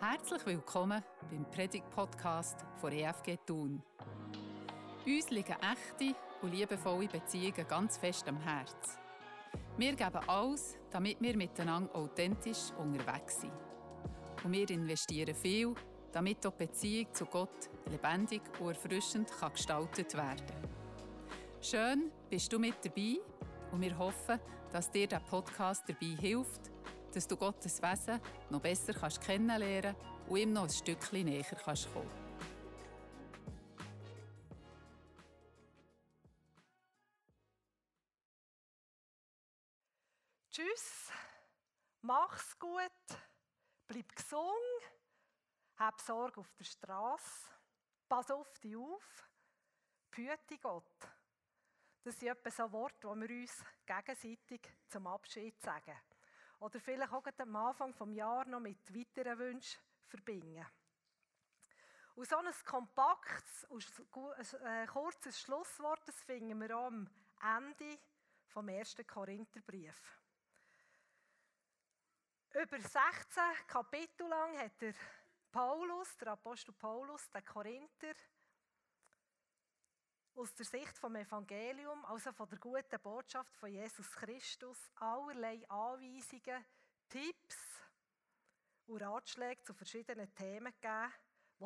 Herzlich willkommen beim Predigt-Podcast von EFG Thun. Uns liegen echte und liebevolle Beziehungen ganz fest am Herz. Wir geben alles, damit wir miteinander authentisch unterwegs sind. Und wir investieren viel, damit auch die Beziehung zu Gott lebendig und erfrischend gestaltet werden kann. Schön, bist du mit dabei und wir hoffen, dass dir der Podcast dabei hilft, dass du Gottes Wesen noch besser kannst kennenlernen und ihm noch ein Stückchen näher kannst kommen. Tschüss, mach's gut, bleib gesund, hab Sorge auf der Straße, pass auf dich auf, behüte Gott. Das sind etwa so Worte, die wir uns gegenseitig zum Abschied sagen. Oder vielleicht auch am Anfang des Jahres noch mit weiteren Wünschen verbinden. Und so ein kompaktes und äh, kurzes Schlusswort das finden wir am Ende vom ersten Korintherbrief. Über 16 Kapitel lang hat der Paulus, der Apostel Paulus, den Korinther, aus der Sicht vom Evangelium, also von der guten Botschaft von Jesus Christus, allerlei Anweisungen, Tipps und Ratschläge zu verschiedenen Themen gegeben,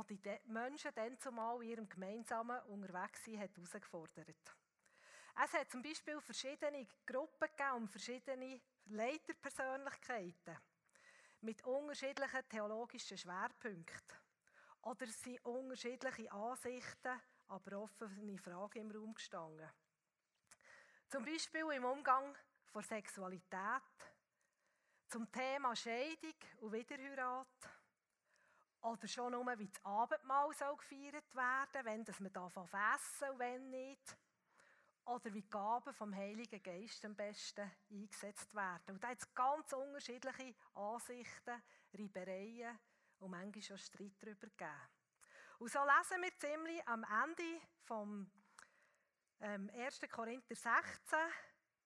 die die Menschen dann zumal in ihrem gemeinsamen Unterwegssein herausgefordert. Es hat zum Beispiel verschiedene Gruppen gegeben und verschiedene Leiterpersönlichkeiten mit unterschiedlichen theologischen Schwerpunkten. Oder es sind unterschiedliche Ansichten aber offene Frage im Raum gestanden. Zum Beispiel im Umgang vor Sexualität, zum Thema Scheidung und Wiederheirat. Oder schon nur, wie das Abendmahl soll gefeiert werden wenn das man darf essen und wenn nicht. Oder wie die Gaben vom Heiligen Geist am besten eingesetzt werden. Und da hat es ganz unterschiedliche Ansichten, Reibereien und manchmal auch Streit darüber gegeben. Und so lesen wir ziemlich am Ende vom ähm, 1. Korinther 16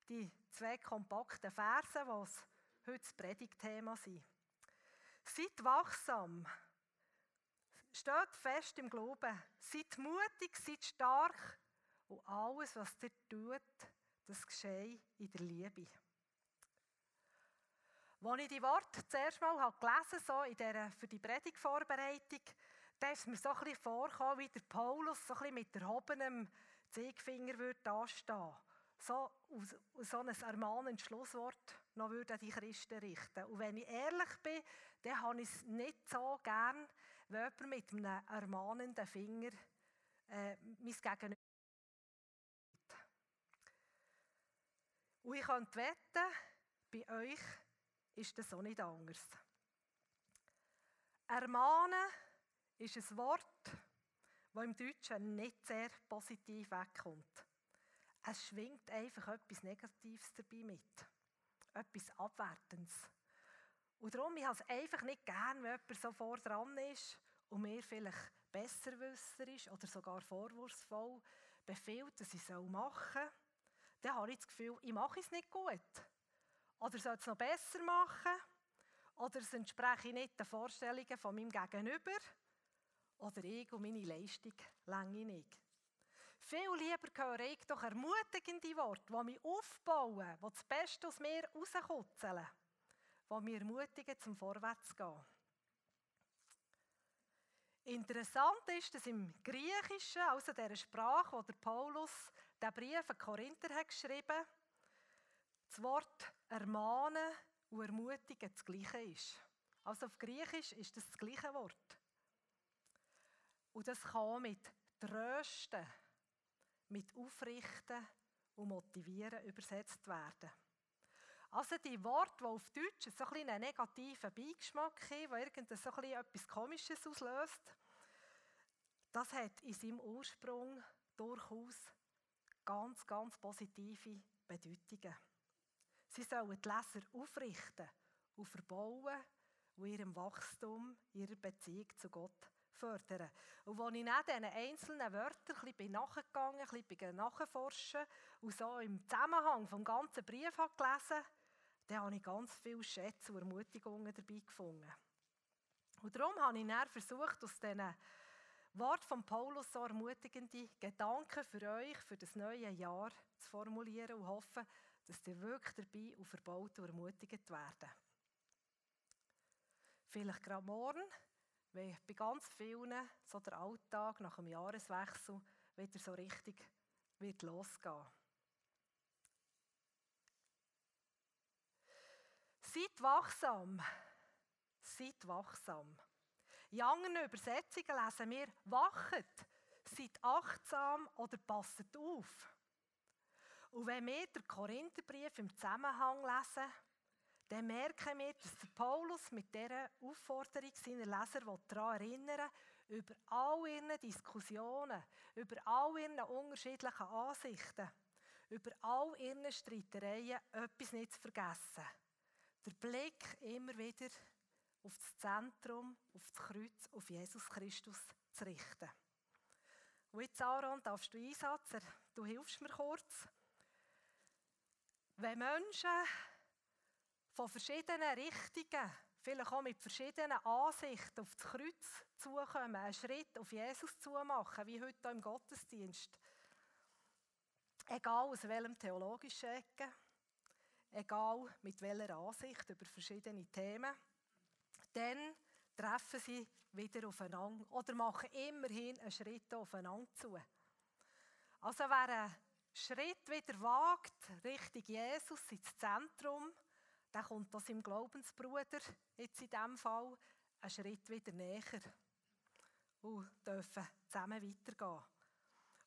die zwei kompakten Verse, die heute das Predigtthema sind. Seid wachsam, steht fest im Glauben, seid mutig, seid stark und alles, was ihr tut, das geschehe in der Liebe. Als ich die Worte zuerst mal gelesen habe, so in der, für die Predigtvorbereitung, da ist mir so ein bisschen vorgekommen, wie der Paulus so ein mit erhobenem Zeigefinger würde dastehen. So, so ein ermahnendes Schlusswort noch würde an die Christen richten. Und wenn ich ehrlich bin, dann habe ich es nicht so gern, wenn jemand mit einem ermahnenden Finger äh, mein Gegenüber Und ich könnte wetten, bei euch ist das auch nicht anders. Ermahnen ist ein Wort, das im Deutschen nicht sehr positiv wegkommt. Es schwingt einfach etwas Negatives dabei mit. Etwas Abwertendes. Und darum, ich habe es einfach nicht gern, wenn jemand so vor dran ist und mir vielleicht besserwisser ist oder sogar vorwurfsvoll befiehlt, dass ich es machen soll. Dann habe ich das Gefühl, ich mache es nicht gut. Oder soll es noch besser machen. Oder es entspreche nicht den Vorstellungen von meinem Gegenüber oder ich und meine Leistung länge nicht. Viel lieber höre ich doch ermutigende Worte, die mich aufbauen, die das Beste aus mir rauskutzeln, die mich ermutigen, zum Vorwärtsgehen. Interessant ist, dass im Griechischen, also der Sprache, wo der Paulus den Brief an Korinther hat geschrieben, das Wort ermahnen und ermutigen das gleiche ist. Also auf Griechisch ist das das gleiche Wort. Und das kann mit Trösten, mit Aufrichten und Motivieren übersetzt werden. Also die Worte, die auf Deutsch so ein einen negativen Beigeschmack haben, die irgendetwas so etwas Komisches auslöst, das hat in seinem Ursprung durchaus ganz, ganz positive Bedeutungen. Sie sollen die Leser aufrichten und verbauen und ihrem Wachstum, ihrer Beziehung zu Gott fördern. Und als ich nach diesen einzelnen Wörtern ein bisschen nachgegangen ein bisschen nachforschen und so im Zusammenhang vom ganzen Brief habe dann habe ich ganz viele Schätze und Ermutigungen dabei gefunden. Und darum habe ich dann versucht, aus diesen Wort von Paulus so ermutigende Gedanken für euch, für das neue Jahr zu formulieren und hoffe, dass ihr wirklich dabei und verbaut und ermutigt werden. Vielleicht gerade morgen, weil bei ganz vielen so der Alltag nach dem Jahreswechsel wieder so richtig wird losgehen. Seid wachsam. Seid wachsam. In anderen Übersetzungen lesen wir, wachet, seid achtsam oder passet auf. Und wenn wir den Korintherbrief im Zusammenhang lesen, dann merken wir, dass Paulus mit dieser Aufforderung seiner Leser daran erinnern über all ihre Diskussionen, über all ihre unterschiedlichen Ansichten, über all ihre Streitereien etwas nicht zu vergessen. Der Blick immer wieder auf das Zentrum, auf das Kreuz, auf Jesus Christus zu richten. Und jetzt, Aaron, darfst du einsetzen. Du hilfst mir kurz. Wenn Menschen von verschiedenen Richtungen, vielleicht auch mit verschiedenen Ansichten auf das Kreuz zukommen, einen Schritt auf Jesus zumachen, wie heute hier im Gottesdienst, egal aus welchem theologischen Ecke, egal mit welcher Ansicht über verschiedene Themen, dann treffen sie wieder aufeinander oder machen immerhin einen Schritt aufeinander zu. Also wer einen Schritt wieder wagt, Richtung Jesus, ins Zentrum, dann kommt das im Glaubensbruder, jetzt in diesem Fall, einen Schritt wieder näher und dürfen zusammen weitergehen.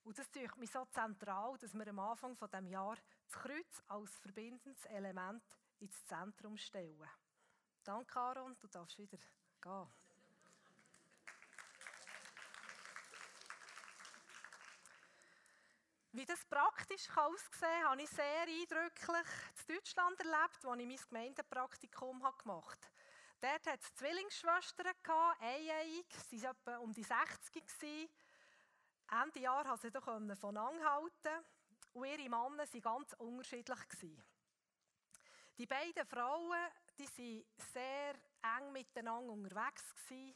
Und das ist mir so zentral, dass wir am Anfang dieses Jahres das Kreuz als verbindendes Element ins Zentrum stellen. Danke, Aaron, du darfst wieder gehen. Wie das praktisch aussehen kann, habe ich sehr eindrücklich in Deutschland erlebt, als ich mein Gemeindepraktikum gemacht habe. Dort hatte es Zwillingsschwestern, einjährig, sie waren etwa um die 60. Ende Jahr konnte sie doch von anhalten und ihre Männer waren ganz unterschiedlich. Die beiden Frauen die waren sehr eng miteinander unterwegs, gewesen,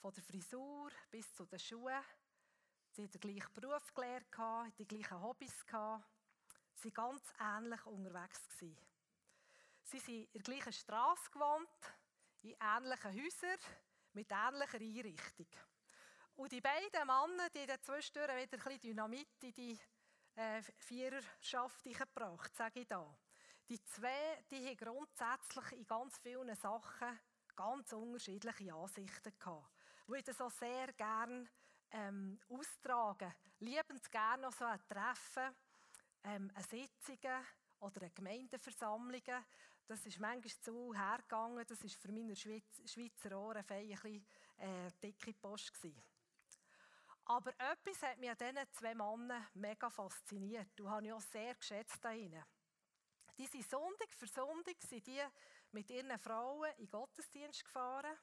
von der Frisur bis zu den Schuhen. Sie hatten den gleichen Beruf gelernt, die gleichen Hobbys. Sie waren ganz ähnlich unterwegs. Sie sind in der gleichen Straße gewohnt, in ähnlichen Häusern, mit ähnlicher Einrichtung. Und die beiden Männer, die zwischendurch wieder ein Dynamit in die äh, Viererschaft gebracht, sage ich da. Die zwei, die haben grundsätzlich in ganz vielen Sachen ganz unterschiedliche Ansichten gehabt. Ich würde so sehr gerne ähm, austragen. Liebend gerne noch so ein Treffen, ähm, eine Sitzungen oder eine Gemeindeversammlungen. Das ist manchmal zu hergegangen. Das war für meine Schweizer Ohren ein bisschen äh, dicke Post. Gewesen. Aber etwas hat mich an diesen zwei Männern mega fasziniert. Du habe ich auch sehr geschätzt an ihnen. Die sind Sonntag für Sonntag sind die mit ihren Frauen in den Gottesdienst gefahren.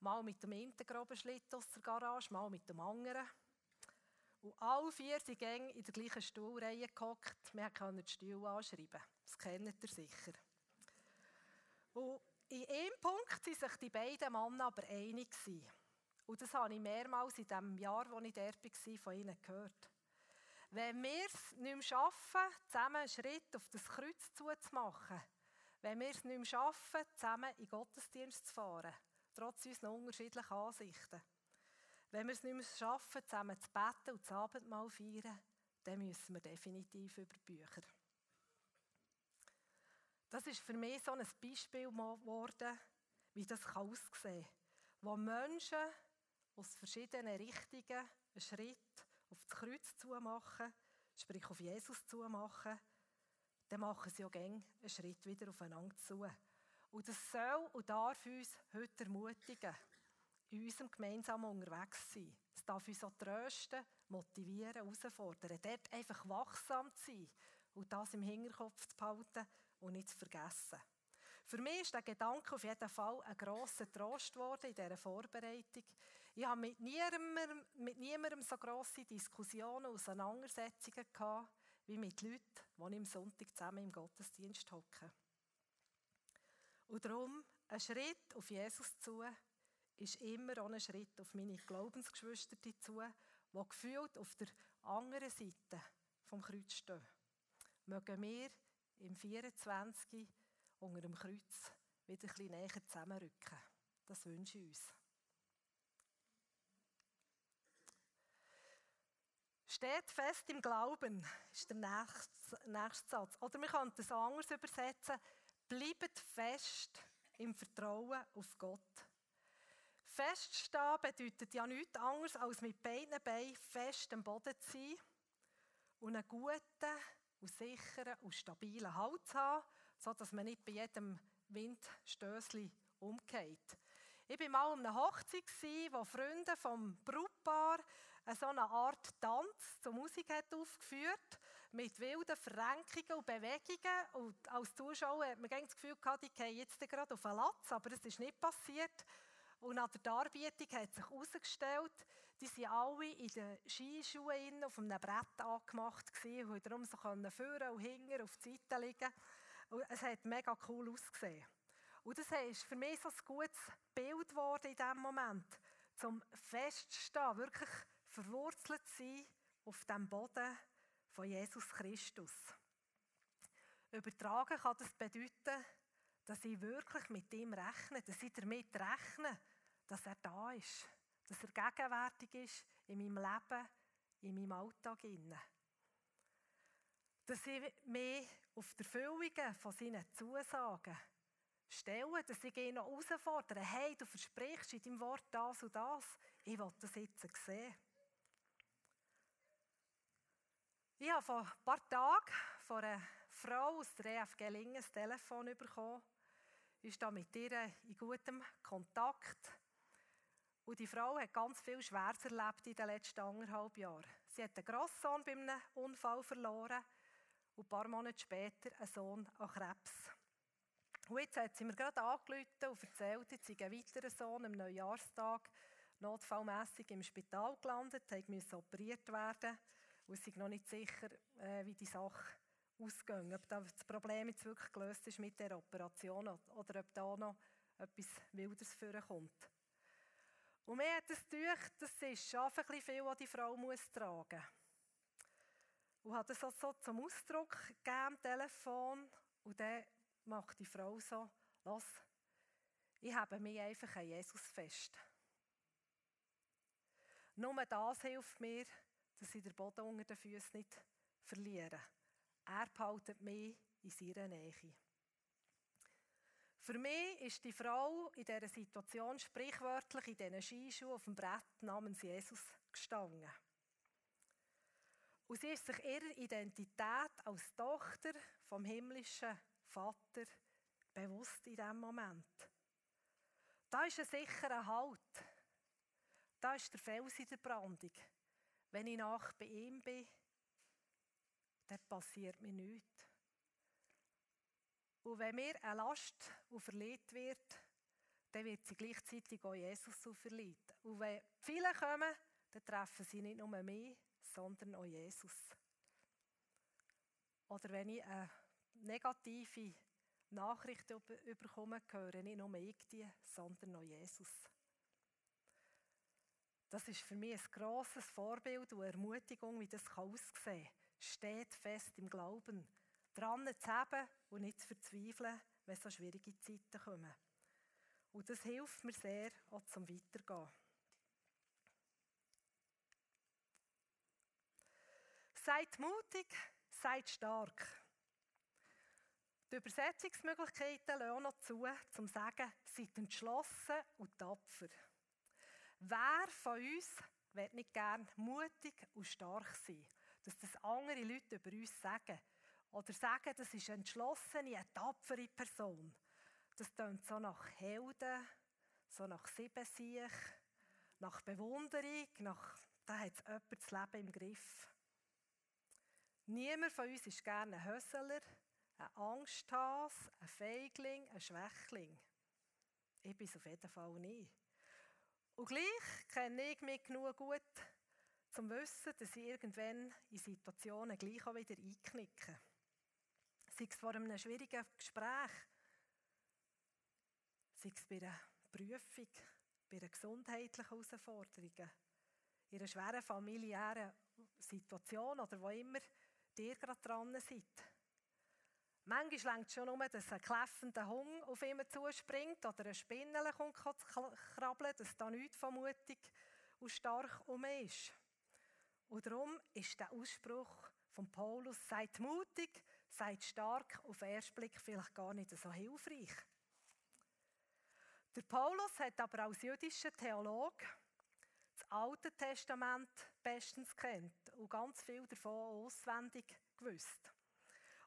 Mal mit dem Integrobenschlitten aus der Garage, mal mit dem anderen. Und alle vier sind in der gleichen Stuhlreihe gehockt. Wir konnten die Stühle anschreiben. Das kennt ihr sicher. Und in einem Punkt waren sich die beiden Männer aber einig. Und das habe ich mehrmals in dem Jahr, als ich dort war, von ihnen gehört. Wenn wir es nicht mehr schaffen, zusammen einen Schritt auf das Kreuz zuzumachen, wenn wir es nicht mehr schaffen, zusammen in den Gottesdienst zu fahren, trotz unserer unterschiedlichen Ansichten, wenn wir es nicht mehr schaffen, zusammen zu beten und das Abendmahl zu feiern, dann müssen wir definitiv über Bücher. Das ist für mich so ein Beispiel geworden, wie das aussehen kann. Wo Menschen aus verschiedenen Richtungen einen Schritt auf das Kreuz zumachen, sprich auf Jesus zumachen, dann machen sie auch gerne einen Schritt wieder aufeinander zu. Und das soll und darf uns heute ermutigen, in unserem gemeinsamen Unterwegssein. Es darf uns auch trösten, motivieren, herausfordern, dort einfach wachsam zu sein und das im Hinterkopf zu behalten und nicht zu vergessen. Für mich ist der Gedanke auf jeden Fall ein grosser Trost geworden in dieser Vorbereitung. Ich habe mit niemandem, mit niemandem so grosse Diskussionen, Auseinandersetzungen gehabt, wie mit Leuten, die im Sonntag zusammen im Gottesdienst hocken. Und darum ein Schritt auf Jesus zu, ist immer auch ein Schritt auf meine Glaubensgeschwister zu, die gefühlt auf der anderen Seite vom Kreuz stehen. Mögen wir im 24 unter dem Kreuz wieder ein bisschen näher zusammenrücken. Das wünsche ich uns. Steht fest im Glauben, ist der nächste, nächste Satz. Oder wir könnten es anders übersetzen. Bleibt fest im Vertrauen auf Gott. Feststehen bedeutet ja nichts anderes, als mit beiden Beinen fest am Boden zu sein und einen guten und sicheren und stabilen Halt zu haben, sodass man nicht bei jedem Windstößli umgeht. Ich war mal an einer Hochzeit, wo Freunde vom Brautpaar so eine Art Tanz zur Musik hat aufgeführt mit wilden Verrenkungen und Bewegungen. Und als Zuschauer hat man das Gefühl gehabt, die gehen jetzt gerade auf einen Latz, aber es ist nicht passiert. Und nach der Darbietung hat sich herausgestellt, die sind alle in den Skischuhen auf einem Brett angemacht gewesen, und darum so können vorne und hinten auf die Seite liegen. Und es hat mega cool ausgesehen. Und das ist für mich so ein gutes Bild geworden in diesem Moment, zum Feststehen, wirklich verwurzelt zu sein auf dem Boden von Jesus Christus. Übertragen kann das bedeuten, dass ich wirklich mit ihm rechne, dass ich damit rechne, dass er da ist, dass er gegenwärtig ist in meinem Leben, in meinem Alltag. Dass ich mich auf die Erfüllungen von seinen Zusagen stelle, dass ich ihn noch herausfordere, hey, du versprichst in deinem Wort das und das, ich will das jetzt sehen. Ich habe vor ein paar Tagen von einer Frau aus der EFG Lingen ein Telefon bekommen. Ich stehe mit ihr in gutem Kontakt. Und die Frau hat ganz viel Schweres erlebt in den letzten anderthalb Jahren. Sie hat einen Grosssohn bei einem Unfall verloren und ein paar Monate später einen Sohn an Krebs. Und jetzt hat sie mir gerade angerufen und erzählt, jetzt sei ein weiterer Sohn am Neujahrstag notfallmässig im Spital gelandet, musste operiert werden und es noch nicht sicher, äh, wie die Sache ausgeht. Ob das Problem jetzt wirklich gelöst ist mit der Operation oder ob da noch etwas Wildes vorkommt. Und mir hat es gedacht, das ist ein viel, was die Frau muss tragen muss. Und hat so, so zum Ausdruck gegeben am Telefon. Und dann macht die Frau so, los, ich habe mich einfach an Jesus fest. Nur das hilft mir, dass ich den Boden unter den Füßen nicht verliere. Er behaltet mich in seiner Nähe. Für mich ist die Frau in dieser Situation sprichwörtlich in diesen Skischuhen auf dem Brett namens Jesus gestanden. Und sie ist sich ihrer Identität als Tochter vom himmlischen Vater bewusst in diesem Moment. Da ist ein sicherer Halt. Da ist der Fels in der Brandung. Wenn ich nach bei ihm bin, dann passiert mir nichts. Und wenn mir eine Last auferlegt wird, dann wird sie gleichzeitig auch Jesus auferlegt. Und wenn viele kommen, dann treffen sie nicht nur mich, sondern auch Jesus. Oder wenn ich eine negative Nachricht bekomme, höre nicht nur ich die, sondern auch Jesus. Das ist für mich ein grosses Vorbild und Ermutigung, wie das aussehen kann. Steht fest im Glauben, dran zu haben und nicht zu verzweifeln, wenn so schwierige Zeiten kommen. Und das hilft mir sehr, auch zum Weitergehen. Seid mutig, seid stark. Die Übersetzungsmöglichkeiten lassen auch noch zu, zum zu sagen, seid entschlossen und tapfer. Wer von uns wird nicht gern mutig und stark sein? Dass das andere Leute über uns sagen. Oder sagen, das ist eine entschlossene, eine tapfere Person. Das klingt so nach Helden, so nach Siebensiech, nach Bewunderung, nach, da hat jemand das Leben im Griff. Niemand von uns ist gerne ein Hösseler, ein Angsthas, ein Feigling, ein Schwächling. Ich bin es auf jeden Fall nicht. Und gleich kenne ich mich genug gut, zum Wissen, dass ich irgendwann in Situationen gleich auch wieder einknicke. Sei es vor einem schwierigen Gespräch, sei es bei einer Prüfung, bei einer gesundheitlichen Herausforderung, in einer schweren familiären Situation oder wo immer ihr gerade dran seid. Manchmal längt es schon um, dass ein kläffender Hund auf ihn zuspringt oder ein Spinnele kommt krabbeln, dass da nichts vermutig und stark um ist. Und darum ist der Ausspruch von Paulus, seid mutig, seid stark, auf den ersten Blick vielleicht gar nicht so hilfreich. Der Paulus hat aber als jüdischer Theologe das Alte Testament bestens kennt und ganz viel davon auswendig gewusst.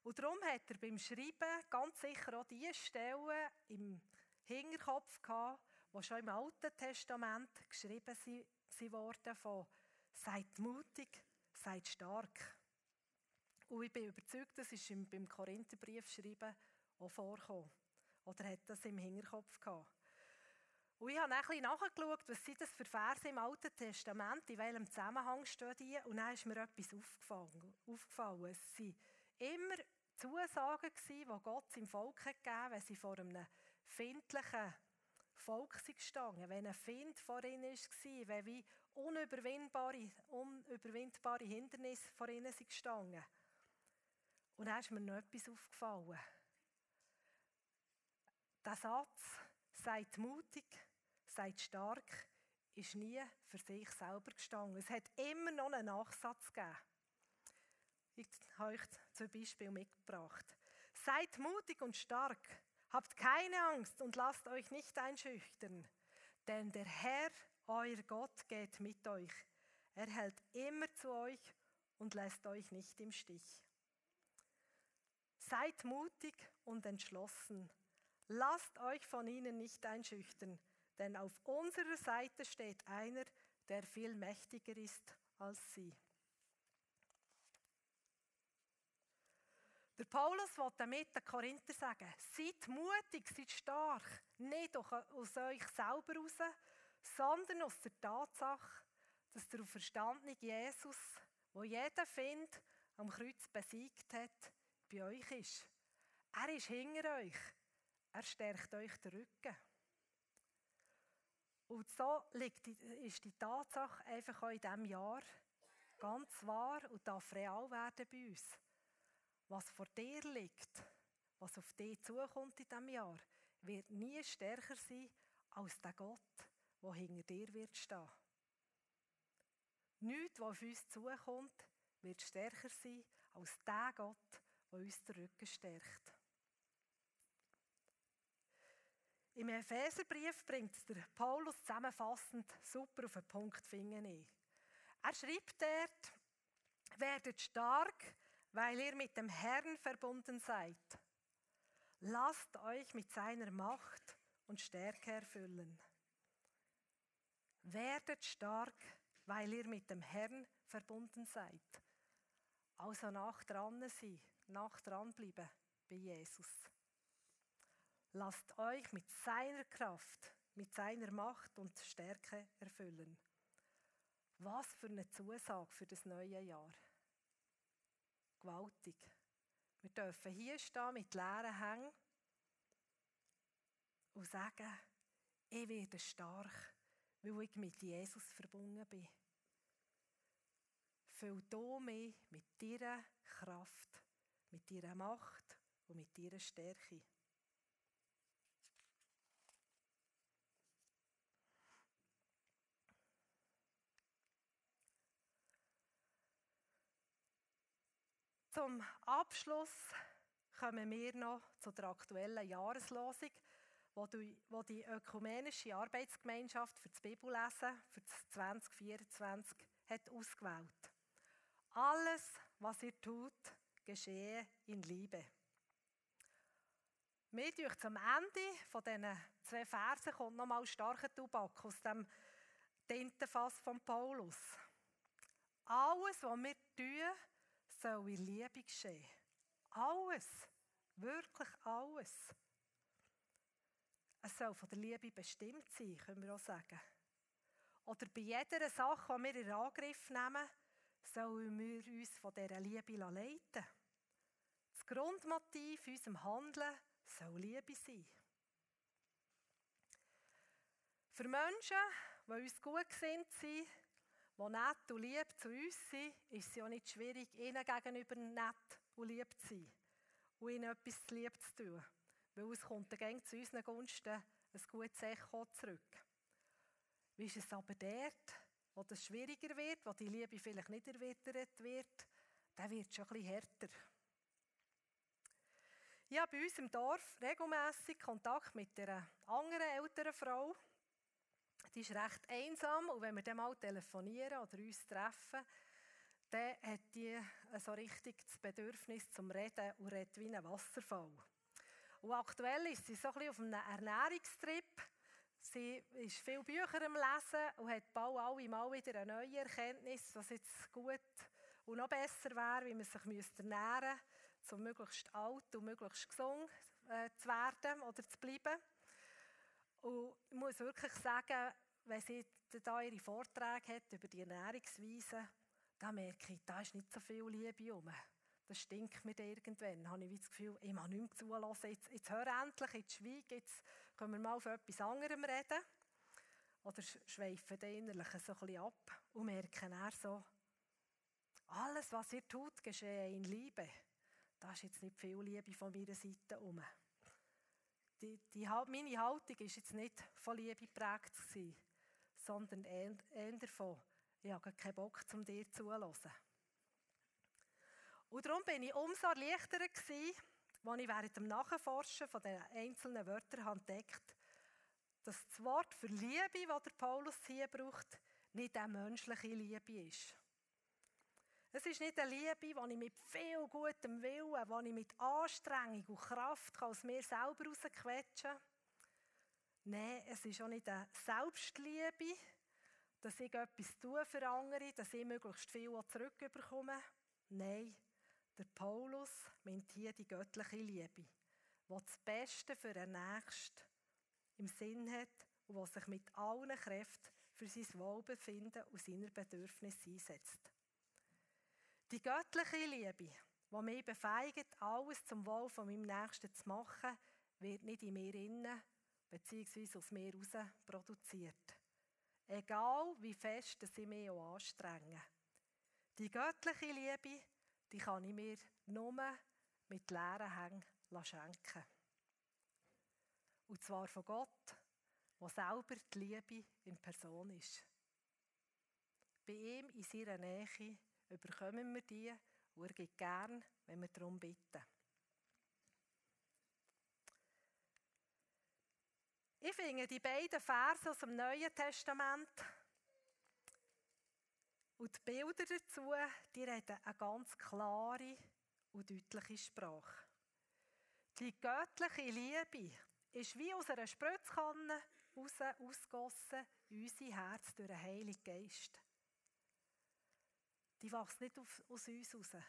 Und darum hat er beim Schreiben ganz sicher auch die Stellen im Hinterkopf gehabt, die schon im Alten Testament geschrieben sind worden von «Seid mutig, seid stark». Und ich bin überzeugt, das ist beim Korintherbrief schreiben auch vorgekommen. Oder hat das im Hinterkopf gehabt. Und ich habe ein bisschen nachgeschaut, was sind das für Verse im Alten Testament, in welchem Zusammenhang stehen die. Und dann ist mir etwas aufgefallen. aufgefallen. Es waren immer Zusagen, die Gott seinem Volk gegeben hat, wenn sie vor einem findlichen Volk gestanden wenn ein Find vor ihnen war, wenn wie unüberwindbare, unüberwindbare Hindernisse vor ihnen gestanden Und dann ist mir noch etwas aufgefallen. Der Satz, seid mutig, seid stark, ist nie für sich selber gestanden. Es hat immer noch einen Nachsatz gegeben. Ich habe zum Beispiel mitgebracht. Seid mutig und stark, habt keine Angst und lasst euch nicht einschüchtern, denn der Herr, euer Gott, geht mit euch. Er hält immer zu euch und lässt euch nicht im Stich. Seid mutig und entschlossen. Lasst euch von ihnen nicht einschüchtern, denn auf unserer Seite steht einer, der viel mächtiger ist als sie. Der Paulus will damit den Korinther sagen, seid mutig, seid stark, nicht aus euch selber heraus, sondern aus der Tatsache, dass der verstandene Jesus, wo jeder findet, am Kreuz besiegt hat, bei euch ist. Er ist hinter euch. Er stärkt euch den Rücken. Und so liegt ist die Tatsache einfach auch in diesem Jahr ganz wahr und darf real werden bei uns. Was vor dir liegt, was auf dich zukommt in diesem Jahr, wird nie stärker sein als der Gott, der hinter dir wird stehen. Nichts, was auf uns zukommt, wird stärker sein als der Gott, der uns den Rücken stärkt. Im Epheserbrief bringt der Paulus zusammenfassend super auf den Punkt finden. Er schreibt dort, werdet stark, weil ihr mit dem Herrn verbunden seid. Lasst euch mit seiner Macht und Stärke erfüllen. Werdet stark, weil ihr mit dem Herrn verbunden seid. Also nach dran sein, nach dran bleiben bei Jesus. Lasst euch mit seiner Kraft, mit seiner Macht und Stärke erfüllen. Was für eine Zusage für das neue Jahr. Gewaltig. Wir dürfen hier stehen mit leeren Hängen und sagen, ich werde stark, weil ich mit Jesus verbunden bin. Füll du mich mit deiner Kraft, mit deiner Macht und mit deiner Stärke. Zum Abschluss kommen wir noch zu der aktuellen Jahreslosung, die die Ökumenische Arbeitsgemeinschaft für das Bibellesen für 2024 hat ausgewählt. Alles, was ihr tut, geschehe in Liebe. Mir durch zum Ende von diesen zwei Versen kommt nochmal starker Tubak aus dem Tintenfass von Paulus. Alles, was wir tun, soll in Liebe geschehen. Alles. Wirklich alles. Es soll von der Liebe bestimmt sein, können wir auch sagen. Oder bei jeder Sache, die wir in Angriff nehmen, sollen wir uns von dieser Liebe leiten Das Grundmotiv unserem Handeln soll Liebe sein. Für Menschen, die uns gut gesinnt sind, die nett und lieb zu uns sind, ist es ja nicht schwierig, ihnen gegenüber nett und lieb zu sein und ihnen etwas zu lieb zu tun. Weil es kommt dann zu unseren Gunsten ein gutes Echo zurück. Wie ist es aber dort, wo es schwieriger wird, wo die Liebe vielleicht nicht erwittert wird, dann wird es schon bisschen härter. Ich habe bei uns im Dorf regelmässig Kontakt mit einer anderen älteren Frau. Die ist recht einsam und wenn wir dann mal telefonieren oder uns treffen, dann hat die so richtig das Bedürfnis zum Reden und redet wie ein Wasserfall. Und aktuell ist sie so ein bisschen auf einem Ernährungstrip. Sie ist viel Bücher am Lesen und hat bald alle Mal wieder eine neue Erkenntnis, was jetzt gut und noch besser wäre, wie man sich ernähren müsste, um möglichst alt und möglichst gesund äh, zu werden oder zu bleiben. Und ich muss wirklich sagen, wenn sie da ihre Vorträge hat über die Ernährungsweise, da merke ich, da ist nicht so viel Liebe um. Das stinkt mir irgendwann. Da habe ich das Gefühl, ich muss nicht mehr zulassen. Jetzt, jetzt hör endlich, jetzt schweig, jetzt können wir mal auf etwas anderem reden. Oder schweifen dann innerlich so ein ab und merken eher so, alles, was ihr tut, geschehe in Liebe. Da ist jetzt nicht viel Liebe von meiner Seite um. Die, die, meine Haltung war jetzt nicht von Liebe geprägt, sondern eher davon, ich habe keinen Bock, um dir zuzuhören. Und darum bin ich umso erleichtert als ich während dem Nachforschen von den einzelnen Wörtern entdeckt dass das Wort für Liebe, das der Paulus hier braucht, nicht eine menschliche Liebe ist. Es ist nicht eine Liebe, die ich mit viel gutem Willen, die ich mit Anstrengung und Kraft aus mir selber rausquetschen kann. Nein, es ist auch nicht eine Selbstliebe, dass ich etwas tue für andere, dass ich möglichst viel zurückbekomme. Nein, der Paulus meint hier die göttliche Liebe, die das Beste für den Nächsten im Sinn hat und die sich mit allen Kräften für sein Wohlbefinden und seine Bedürfnisse einsetzt. Die göttliche Liebe, die mich befeigt, alles zum Wohl von meinem Nächsten zu machen, wird nicht in mir innen bzw. aus mir heraus produziert. Egal wie fest sie mich auch anstrengen. Die göttliche Liebe, die kann ich mir nur mit leeren Hängen schenken. Und zwar von Gott, der selber die Liebe in Person ist. Bei ihm in seiner Nähe überkommen wir die und er gibt gern, wenn wir darum bitten. Ich finde die beiden Verse aus dem Neuen Testament und die Bilder dazu, die reden eine ganz klare und deutliche Sprache. Die göttliche Liebe ist wie aus einer Spritzkanne raus ausgossen in unser Herz durch den Heiligen Geist. Die wächst nicht aus uns raus.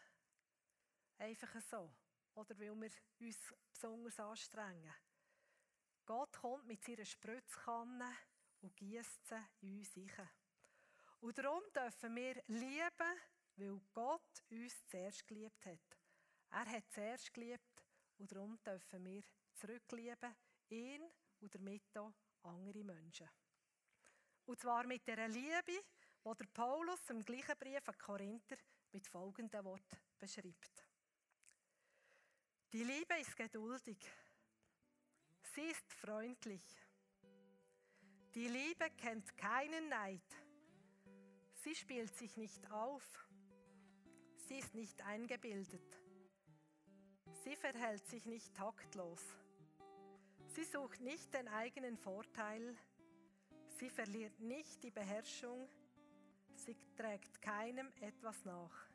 Einfach so. Oder weil wir uns besonders anstrengen. Gott kommt mit seiner Spritzkanne und gießt sie in uns rein. Und darum dürfen wir lieben, weil Gott uns zuerst geliebt hat. Er hat zuerst geliebt und darum dürfen wir zurücklieben, ihn und damit auch andere Menschen. Und zwar mit der Liebe, die der Paulus im gleichen Brief an Korinther mit folgendem Wort beschreibt. Die Liebe ist geduldig. Sie ist freundlich. Die Liebe kennt keinen Neid. Sie spielt sich nicht auf. Sie ist nicht eingebildet. Sie verhält sich nicht taktlos. Sie sucht nicht den eigenen Vorteil. Sie verliert nicht die Beherrschung. Sie trägt keinem etwas nach.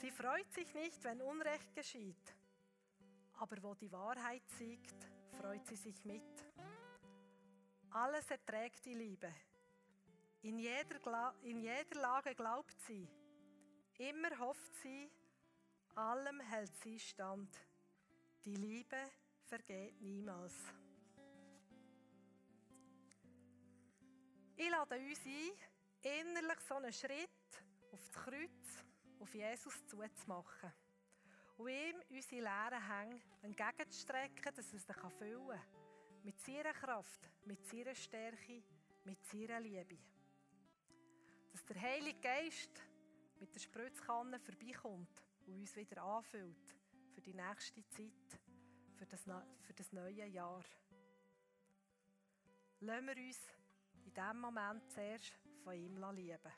Sie freut sich nicht, wenn Unrecht geschieht aber wo die Wahrheit siegt, freut sie sich mit. Alles erträgt die Liebe. In jeder, in jeder Lage glaubt sie. Immer hofft sie. Allem hält sie stand. Die Liebe vergeht niemals. Ich lade uns ein, innerlich so einen Schritt auf das Kreuz, auf Jesus zuzumachen und ihm unsere leeren Hänge entgegenzustrecken, dass er sie füllen kann. Mit seiner Kraft, mit seiner Stärke, mit seiner Liebe. Dass der Heilige Geist mit der Spritzkanne vorbeikommt und uns wieder anfüllt für die nächste Zeit, für das, für das neue Jahr. Lassen wir uns in diesem Moment zuerst von ihm lieben.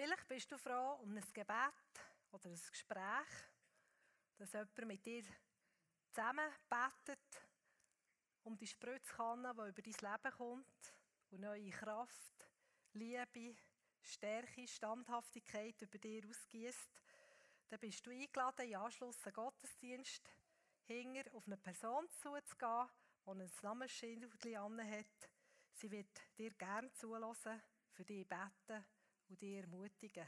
Vielleicht bist du froh um ein Gebet oder ein Gespräch, dass jemand mit dir zusammen betet, um die Spritzkanne, die über dein Leben kommt und neue Kraft, Liebe, Stärke, Standhaftigkeit über dir ausgießt. Dann bist du eingeladen, im Anschluss an Gottesdienst hinger auf eine Person zuzugehen, die ein Namensschildchen hat. Sie wird dir gerne zulassen, für dich beten und dich ermutigen.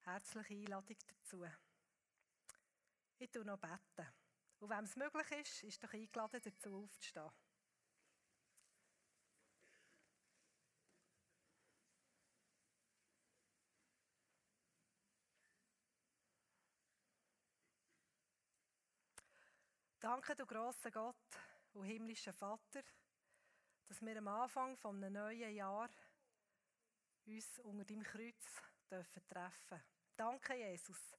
Herzliche Einladung dazu. Ich tue noch beten. Und wenn es möglich ist, ist doch eingeladen, dazu aufzustehen. Danke, du grosser Gott und himmlischer Vater, dass wir am Anfang von einem neuen Jahr uns unter deinem Kreuz dürfen treffen. Danke, Jesus,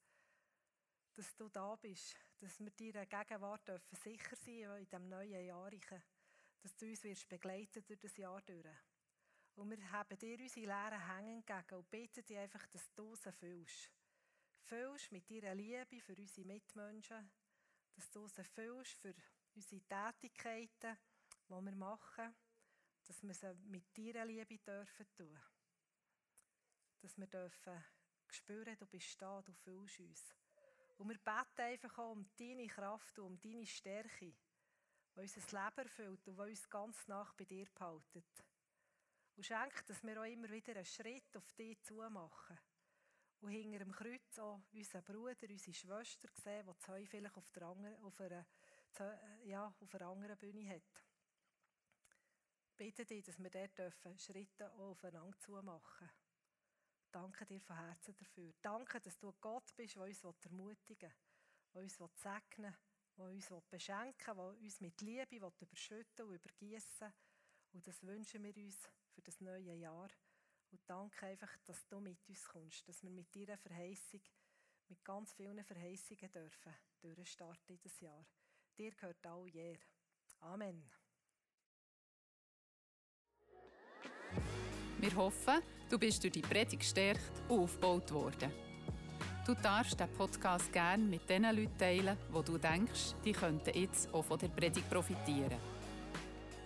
dass du da bist, dass wir deiner Gegenwart dürfen sicher sein in diesem neuen Jahr, dass du uns wirst begleiten durch das Jahr durch. Und wir haben dir unsere leeren Hänge entgegen und beten dich einfach, dass du sie füllst. Füllst mit deiner Liebe für unsere Mitmenschen, dass du sie füllst für unsere Tätigkeiten, die wir machen, dass wir sie mit deiner Liebe dürfen tun dass wir dürfen spüren, du bist da, du fühlst uns. Und wir beten einfach auch um deine Kraft und um deine Stärke, die unser Leben erfüllt und die uns ganz nach bei dir behalten. Und schenk, dass wir auch immer wieder einen Schritt auf dich zu machen. Und hinter dem Kreuz auch unseren Bruder, unsere Schwester sehen, die zwei vielleicht auf, der anderen, auf, einer, ja, auf einer anderen Bühne hat. Bitte dich, dass wir dort Schritte aufeinander zu machen. Danke dir von Herzen dafür. Danke, dass du Gott bist, der uns ermutigen will, der uns segnen will, der uns beschenken will, der uns mit Liebe überschütten und übergießen Und das wünschen wir uns für das neue Jahr. Und danke einfach, dass du mit uns kommst, dass wir mit deiner Verheißung, mit ganz vielen Verheißungen dürfen, durchstarten in das Jahr. Dir gehört all Jahr. Amen. Wir hoffen, du bist durch die Predigt gestärkt und aufgebaut worden. Du darfst den Podcast gerne mit den Leuten teilen, wo du denkst, die könnten jetzt auch von der Predigt profitieren.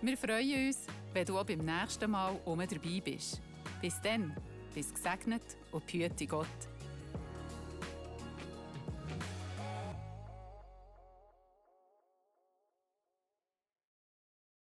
Wir freuen uns, wenn du auch beim nächsten Mal um dabei bist. Bis dann, bis gesegnet und behüte Gott.